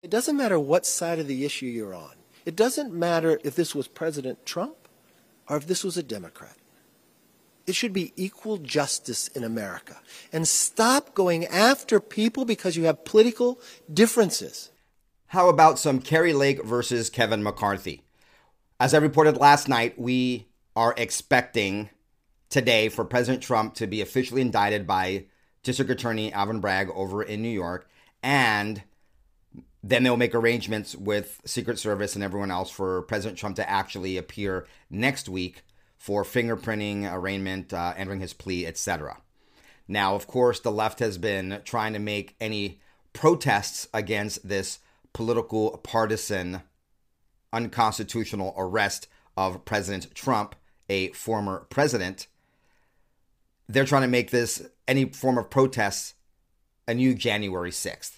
It doesn't matter what side of the issue you're on. It doesn't matter if this was President Trump or if this was a Democrat. It should be equal justice in America. And stop going after people because you have political differences. How about some Kari Lake versus Kevin McCarthy? As I reported last night, we are expecting today for President Trump to be officially indicted by District Attorney Alvin Bragg over in New York. And then they'll make arrangements with Secret Service and everyone else for President Trump to actually appear next week for fingerprinting, arraignment, uh, entering his plea, etc. Now, of course, the left has been trying to make any protests against this political, partisan, unconstitutional arrest of President Trump, a former president. They're trying to make this any form of protest a new January 6th.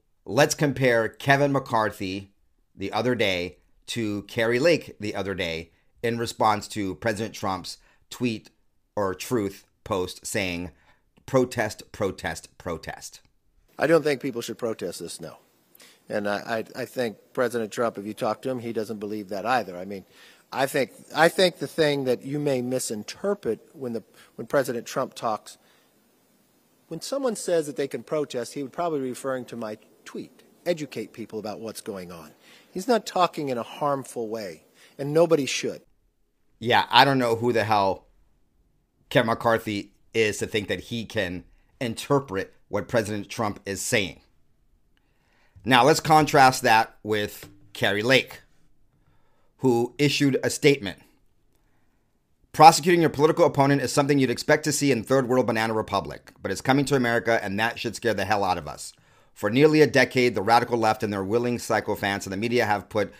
let's compare Kevin McCarthy the other day to Kari Lake the other day in response to President Trump's tweet or truth post saying, protest, protest, protest. I don't think people should protest this, no. And I, I, I think President Trump, if you talk to him, he doesn't believe that either. I mean, I think, I think the thing that you may misinterpret when, the, when President Trump talks, when someone says that they can protest, he would probably be referring to my tweet. Educate people about what's going on. He's not talking in a harmful way, and nobody should. Yeah, I don't know who the hell Kevin McCarthy is to think that he can interpret what President Trump is saying. Now, let's contrast that with Kari Lake, who issued a statement. Prosecuting your political opponent is something you'd expect to see in third world banana republic, but it's coming to America and that should scare the hell out of us. For nearly a decade, the radical left and their willing psychophants and the media have put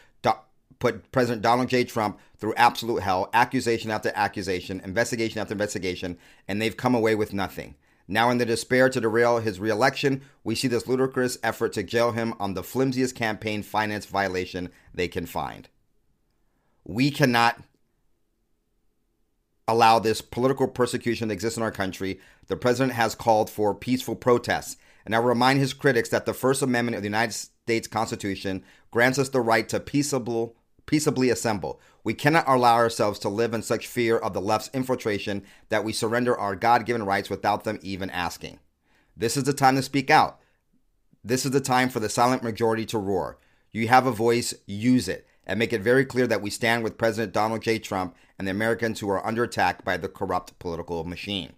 put President Donald J. Trump through absolute hell, accusation after accusation, investigation after investigation, and they've come away with nothing. Now, in the despair to derail his reelection, we see this ludicrous effort to jail him on the flimsiest campaign finance violation they can find. We cannot allow this political persecution to exist in our country. The president has called for peaceful protests and I remind his critics that the First Amendment of the United States Constitution grants us the right to peaceable, peaceably assemble. We cannot allow ourselves to live in such fear of the left's infiltration that we surrender our God given rights without them even asking. This is the time to speak out. This is the time for the silent majority to roar. You have a voice, use it, and make it very clear that we stand with President Donald J. Trump and the Americans who are under attack by the corrupt political machine.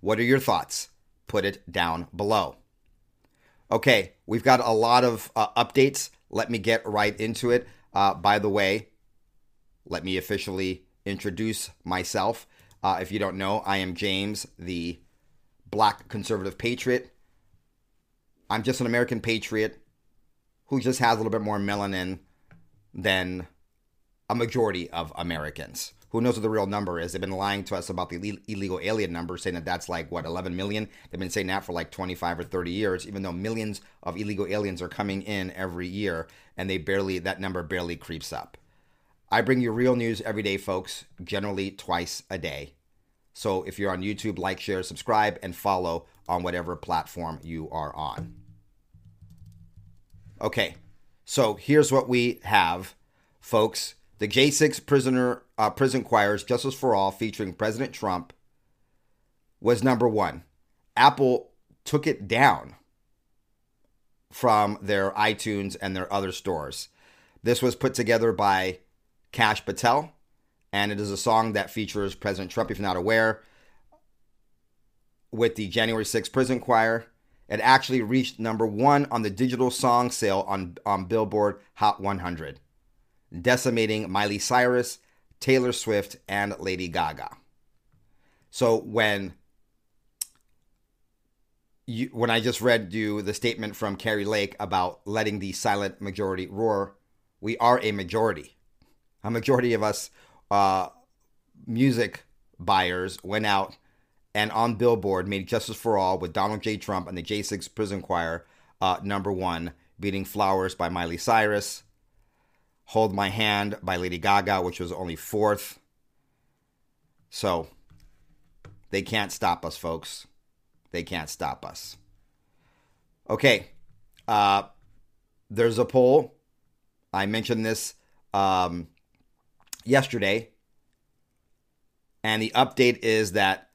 What are your thoughts? Put it down below. Okay, we've got a lot of uh, updates. Let me get right into it. Uh, by the way, let me officially introduce myself. Uh, if you don't know, I am James, the black conservative patriot. I'm just an American patriot who just has a little bit more melanin than a majority of Americans who knows what the real number is? They've been lying to us about the illegal alien number, saying that that's like, what, 11 million? They've been saying that for like 25 or 30 years, even though millions of illegal aliens are coming in every year, and they barely, that number barely creeps up. I bring you real news every day, folks, generally twice a day. So if you're on YouTube, like, share, subscribe, and follow on whatever platform you are on. Okay, so here's what we have, folks. The J6 prisoner uh, prison choirs Justice for All featuring President Trump was number one. Apple took it down from their iTunes and their other stores. This was put together by Kash Patel, and it is a song that features President Trump, if you're not aware, with the January 6th prison choir. It actually reached number one on the digital song sale on, on Billboard Hot 100 decimating Miley Cyrus, Taylor Swift, and Lady Gaga. So when you, when I just read you the statement from Kari Lake about letting the silent majority roar, we are a majority. A majority of us uh, music buyers went out and on Billboard made Justice for All with Donald J. Trump and the J6 Prison Choir uh, number one, beating Flowers by Miley Cyrus, Hold My Hand by Lady Gaga, which was only fourth. So they can't stop us, folks. They can't stop us. Okay. Uh, there's a poll. I mentioned this um, yesterday. And the update is that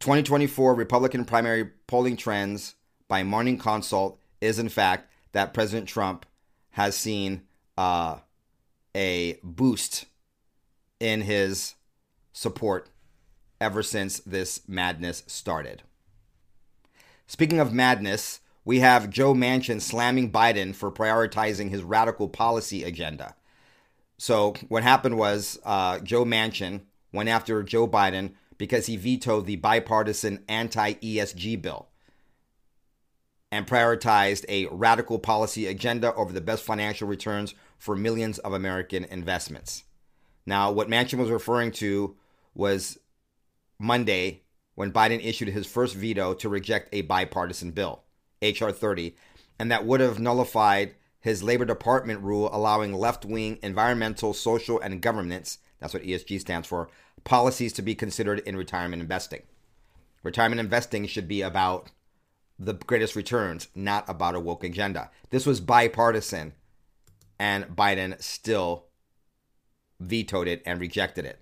2024 Republican primary polling trends by Morning Consult is, in fact, that President Trump has seen uh, a boost in his support ever since this madness started. Speaking of madness, we have Joe Manchin slamming Biden for prioritizing his radical policy agenda. So, what happened was uh, Joe Manchin went after Joe Biden because he vetoed the bipartisan anti ESG bill and prioritized a radical policy agenda over the best financial returns for millions of American investments. Now, what Manchin was referring to was Monday when Biden issued his first veto to reject a bipartisan bill, H.R. 30, and that would have nullified his Labor Department rule allowing left wing environmental, social, and governance that's what ESG stands for policies to be considered in retirement investing. Retirement investing should be about the greatest returns, not about a woke agenda. This was bipartisan, and Biden still vetoed it and rejected it.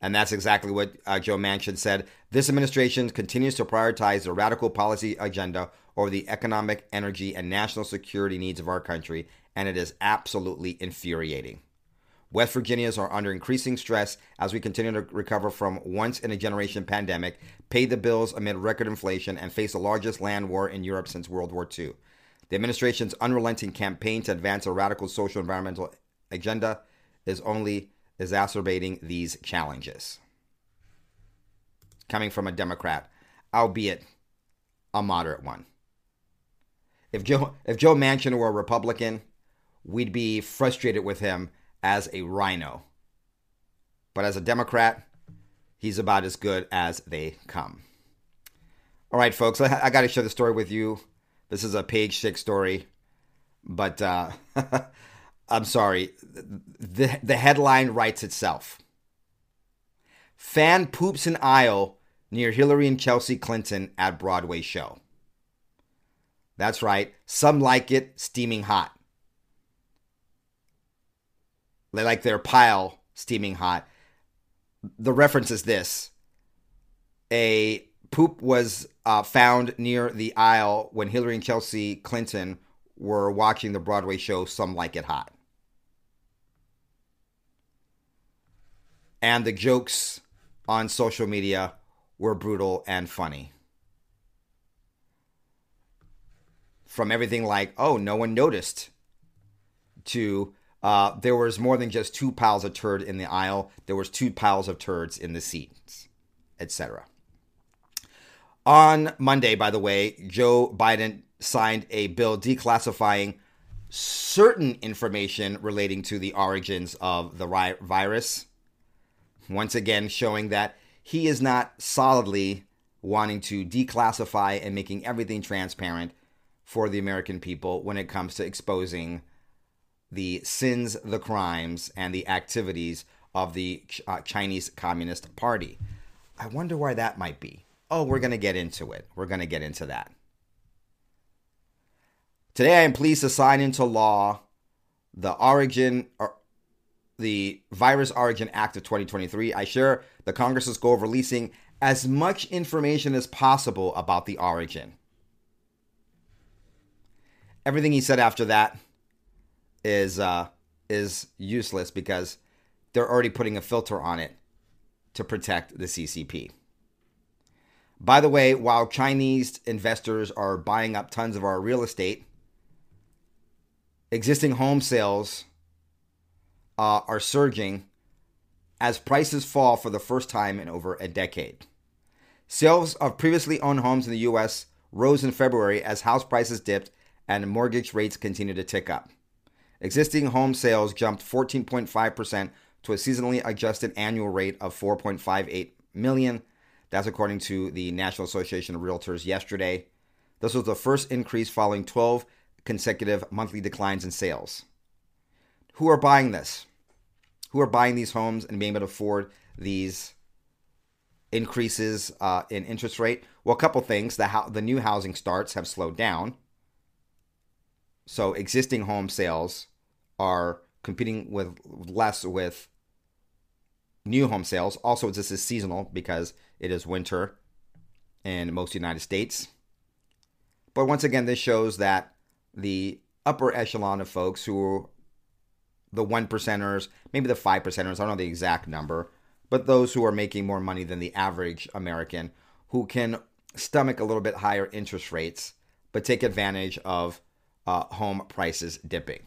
And that's exactly what uh, Joe Manchin said. This administration continues to prioritize the radical policy agenda over the economic, energy, and national security needs of our country, and it is absolutely infuriating. West Virginians are under increasing stress as we continue to recover from once in a generation pandemic, pay the bills amid record inflation, and face the largest land war in Europe since World War II. The administration's unrelenting campaign to advance a radical social environmental agenda is only exacerbating these challenges. Coming from a Democrat, albeit a moderate one. If Joe if Joe Manchin were a Republican, we'd be frustrated with him as a RINO. But as a Democrat, he's about as good as they come. All right, folks, I, I got to share the story with you. This is a page six story, but uh, I'm sorry. The, the headline writes itself Fan poops in aisle near Hillary and Chelsea Clinton at Broadway show. That's right. Some like it steaming hot. They like their pile steaming hot. The reference is this a poop was uh, found near the aisle when Hillary and Chelsea Clinton were watching the Broadway show Some Like It Hot. and the jokes on social media were brutal and funny. From everything like, oh, no one noticed, to uh, there was more than just two piles of turd in the aisle, there was two piles of turds in the seats, etc. On Monday, by the way, Joe Biden signed a bill declassifying certain information relating to the origins of the virus once again, showing that he is not solidly wanting to declassify and making everything transparent for the American people when it comes to exposing the sins, the crimes, and the activities of the uh, Chinese Communist Party. I wonder why that might be. Oh, we're going to get into it. We're going to get into that. Today, I am pleased to sign into law the origin or the Virus Origin Act of 2023, I share the Congress's goal of releasing as much information as possible about the origin. Everything he said after that is uh, is useless because they're already putting a filter on it to protect the CCP. By the way, while Chinese investors are buying up tons of our real estate, existing home sales uh, are surging as prices fall for the first time in over a decade. Sales of previously owned homes in the U.S. rose in February as house prices dipped and mortgage rates continued to tick up. Existing home sales jumped 14.5% to a seasonally adjusted annual rate of 4.58 million. That's according to the National Association of Realtors yesterday. This was the first increase following 12 consecutive monthly declines in sales. Who are buying this? Who are buying these homes and being able to afford these increases uh, in interest rate? Well, a couple things. The, ho- the new housing starts have slowed down. So existing home sales are competing with less with new home sales. Also, this is seasonal because it is winter in most United States. But once again, this shows that the upper echelon of folks who the one percenters, maybe the five percenters, I don't know the exact number, but those who are making more money than the average American who can stomach a little bit higher interest rates, but take advantage of uh, home prices dipping.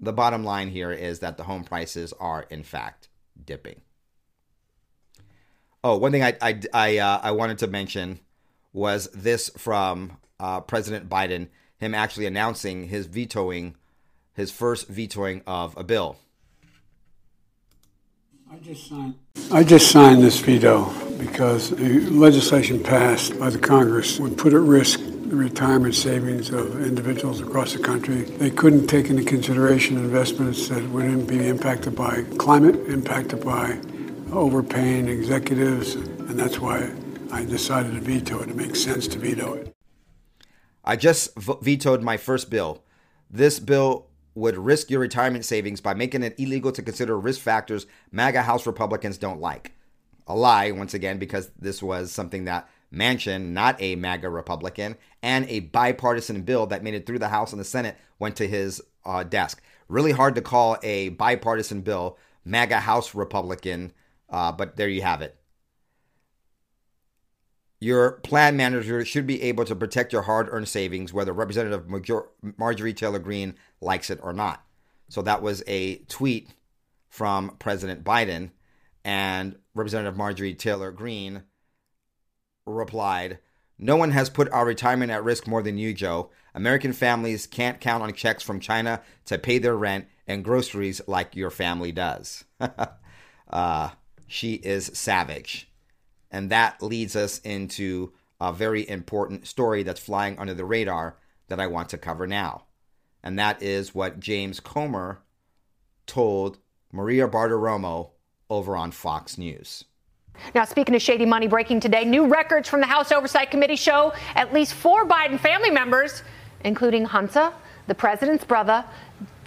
The bottom line here is that the home prices are, in fact, dipping. Oh, one thing I I I, uh, I wanted to mention was this from uh, President Biden, him actually announcing his vetoing, his first vetoing of a bill. I just signed. I just signed this veto because the legislation passed by the Congress would put at risk retirement savings of individuals across the country. They couldn't take into consideration investments that wouldn't be impacted by climate, impacted by overpaying executives, and that's why I decided to veto it. It makes sense to veto it. I just vetoed my first bill. This bill would risk your retirement savings by making it illegal to consider risk factors MAGA House Republicans don't like. A lie, once again, because this was something that Manchin, not a MAGA Republican, and a bipartisan bill that made it through the House and the Senate went to his uh, desk. Really hard to call a bipartisan bill MAGA House Republican, uh, but there you have it. Your plan manager should be able to protect your hard earned savings, whether Representative Marjorie Taylor Greene likes it or not. So that was a tweet from President Biden, and Representative Marjorie Taylor Greene replied, No one has put our retirement at risk more than you, Joe. American families can't count on checks from China to pay their rent and groceries like your family does. uh, she is savage. And that leads us into a very important story that's flying under the radar that I want to cover now. And that is what James Comer told Maria Bartiromo over on Fox News. Now, speaking of shady money breaking today, new records from the House Oversight Committee show at least four Biden family members, including Hunter, the president's brother,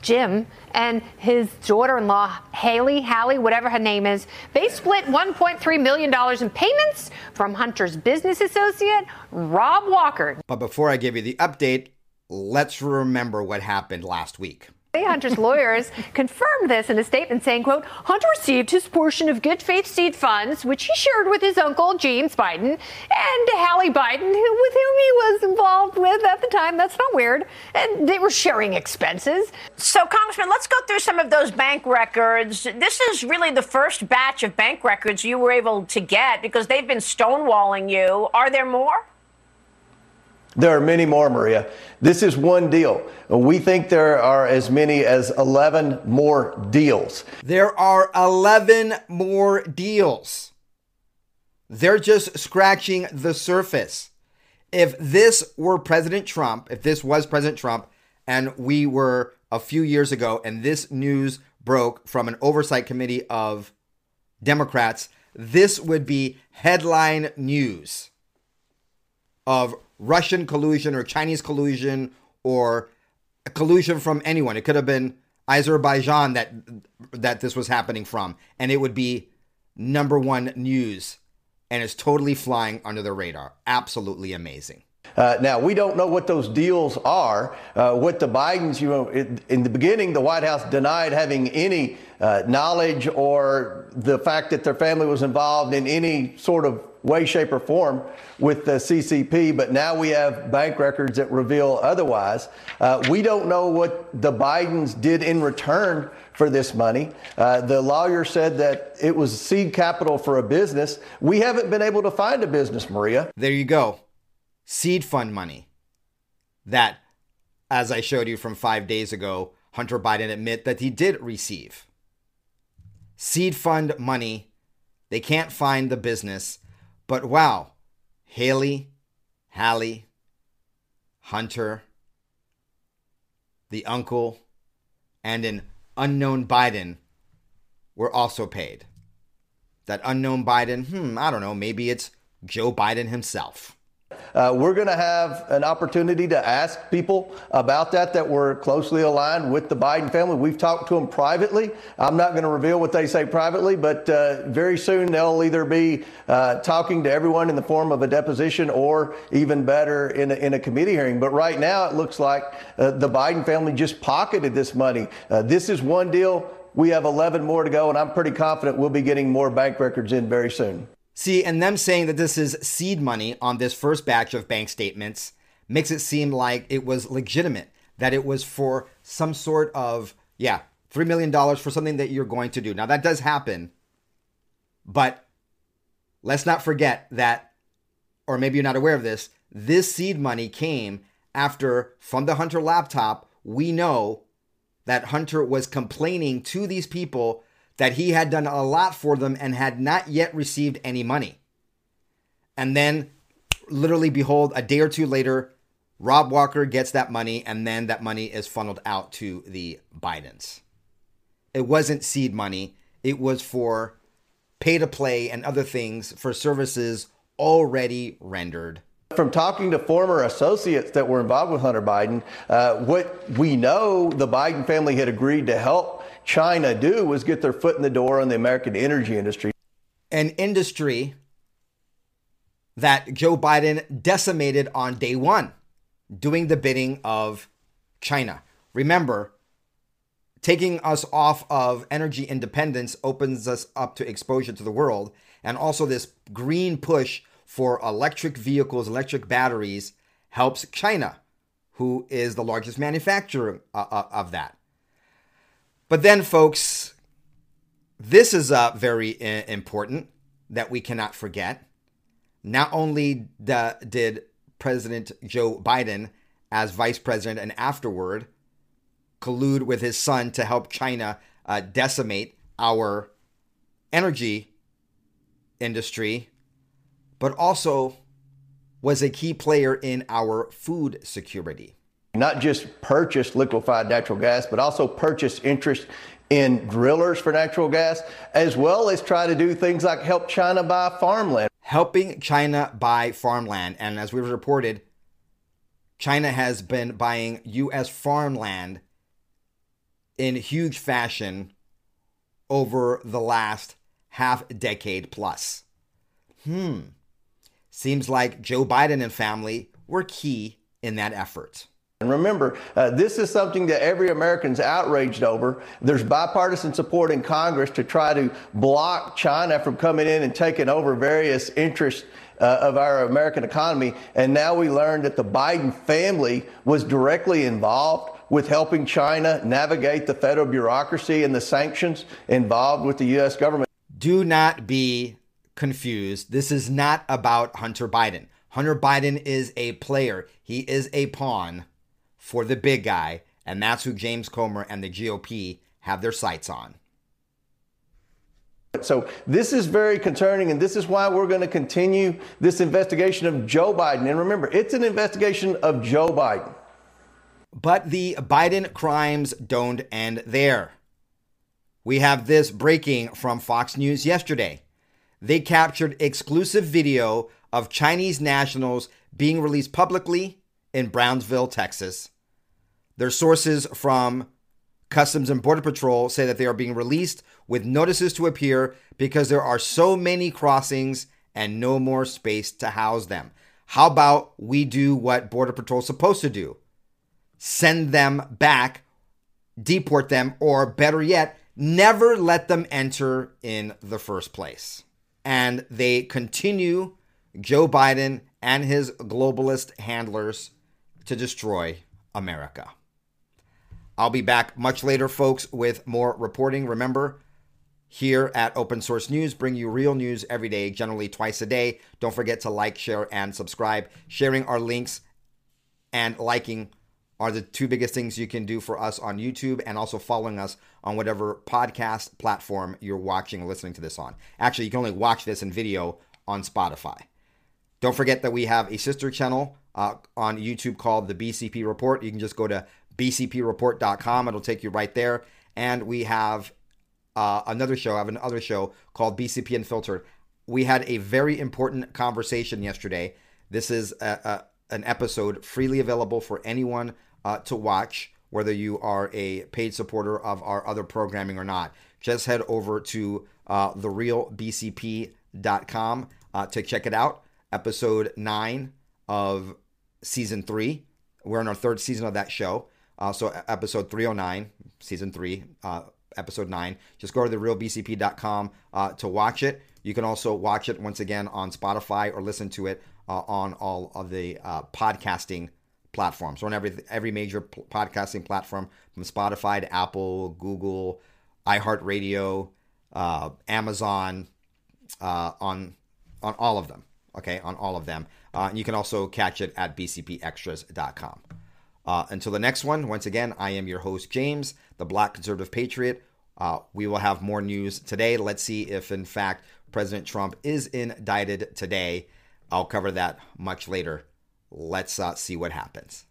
Jim, and his daughter in law, Haley, Hallie, whatever her name is, they split $1.3 million in payments from Hunter's business associate, Rob Walker. But before I give you the update, let's remember what happened last week. Hunter's lawyers confirmed this in a statement saying, quote, Hunter received his portion of good faith seed funds, which he shared with his uncle, James Biden, and Hallie Biden, who, with whom he was involved with at the time. That's not weird. And they were sharing expenses. So, Congressman, let's go through some of those bank records. This is really the first batch of bank records you were able to get because they've been stonewalling you. Are there more? There are many more, Maria. This is one deal. We think there are as many as 11 more deals. There are 11 more deals. They're just scratching the surface. If this were President Trump, if this was President Trump, and we were a few years ago, and this news broke from an oversight committee of Democrats, this would be headline news of Russian collusion or Chinese collusion or a collusion from anyone. It could have been Azerbaijan that that this was happening from, and it would be number one news, and it's totally flying under the radar. Absolutely amazing. Uh, now, we don't know what those deals are. Uh, what the Bidens, you know, in, in, the beginning, the White House denied having any uh, knowledge or the fact that their family was involved in any sort of way, shape, or form with the CCP, but now we have bank records that reveal otherwise. Uh, we don't know what the Bidens did in return for this money. Uh, the lawyer said that it was seed capital for a business. We haven't been able to find a business, Maria. There you go. Seed fund money. That, as I showed you from five days ago, Hunter Biden admit that he did receive. Seed fund money. They can't find the business. But wow, Haley, Hallie, Hunter, the uncle, and an unknown Biden were also paid. That unknown Biden, hmm, I don't know, maybe it's Joe Biden himself. Uh, we're going to have an opportunity to ask people about that that were closely aligned with the Biden family. We've talked to them privately. I'm not going to reveal what they say privately, but uh, very soon they'll either be uh, talking to everyone in the form of a deposition or even better in a, in a committee hearing. But right now it looks like uh, the Biden family just pocketed this money. Uh, this is one deal. We have 11 more to go, and I'm pretty confident we'll be getting more bank records in very soon. See, and them saying that this is seed money on this first batch of bank statements makes it seem like it was legitimate, that it was for some sort of, yeah, $3 million for something that you're going to do. Now, that does happen, but let's not forget that, or maybe you're not aware of this, this seed money came after, from the Hunter laptop, we know that Hunter was complaining to these people that he had done a lot for them and had not yet received any money. And then, literally, behold, a day or two later, Rob Walker gets that money, and then that money is funneled out to the Bidens. It wasn't seed money, it was for pay to play and other things for services already rendered. From talking to former associates that were involved with Hunter Biden, uh, what we know the Biden family had agreed to help China do was get their foot in the door on the American energy industry. An industry that Joe Biden decimated on day one, doing the bidding of China. Remember, taking us off of energy independence opens us up to exposure to the world. And also, this green push for electric vehicles, electric batteries, helps China, who is the largest manufacturer uh, uh, of that. But then, folks, this is uh, very uh, important that we cannot forget. Not only did President Joe Biden, as vice president and afterward, collude with his son to help China uh, decimate our energy industry, but also was a key player in our food security not just purchase liquefied natural gas, but also purchase interest in drillers for natural gas, as well as try to do things like help China buy farmland. Helping China buy farmland. And as we've reported, China has been buying U.S. farmland in huge fashion over the last half decade plus. Hmm. Seems like Joe Biden and family were key in that effort. And remember, uh, this is something that every American's outraged over. There's bipartisan support in Congress to try to block China from coming in and taking over various interests uh, of our American economy. And now we learned that the Biden family was directly involved with helping China navigate the federal bureaucracy and the sanctions involved with the U.S. government. Do not be confused. This is not about Hunter Biden. Hunter Biden is a player, he is a pawn for the big guy, and that's who James Comer and the GOP have their sights on. So this is very concerning, and this is why we're going to continue this investigation of Joe Biden. And remember, it's an investigation of Joe Biden. But the Biden crimes don't end there. We have this breaking from Fox News yesterday. They captured exclusive video of Chinese nationals being released publicly in Brownsville, Texas. Their sources from Customs and Border Patrol say that they are being released with notices to appear because there are so many crossings and no more space to house them. How about we do what Border Patrol is supposed to do? Send them back, deport them, or better yet, never let them enter in the first place. And they continue, Joe Biden and his globalist handlers, to destroy America. I'll be back much later, folks, with more reporting. Remember, here at Open Source News, bring you real news every day, generally twice a day. Don't forget to like, share, and subscribe. Sharing our links and liking are the two biggest things you can do for us on YouTube and also following us on whatever podcast platform you're watching or listening to this on. Actually, you can only watch this in video on Spotify. Don't forget that we have a sister channel uh, on YouTube called the BCP Report. You can just go to bcpreport.com. It'll take you right there. And we have uh, another show. I have another show called BCP Unfiltered. We had a very important conversation yesterday. This is a, a, an episode freely available for anyone uh, to watch, whether you are a paid supporter of our other programming or not. Just head over to uh, therealbcp.com uh, to check it out. Episode 9 of season 3. We're in our third season of that show. Uh, so episode 309, season 3, uh, episode 9. Just go to therealbcp.com uh, to watch it. You can also watch it once again on Spotify or listen to it uh, on all of the uh, podcasting platforms. So on every every major podcasting platform, from Spotify to Apple, Google, iHeartRadio, uh, Amazon, uh, on on all of them. Okay, on all of them. Uh, and you can also catch it at bcpextras.com. Uh, until the next one, once again, I am your host, James, the Black Conservative Patriot. Uh, we will have more news today. Let's see if, in fact, President Trump is indicted today. I'll cover that much later. Let's uh, see what happens.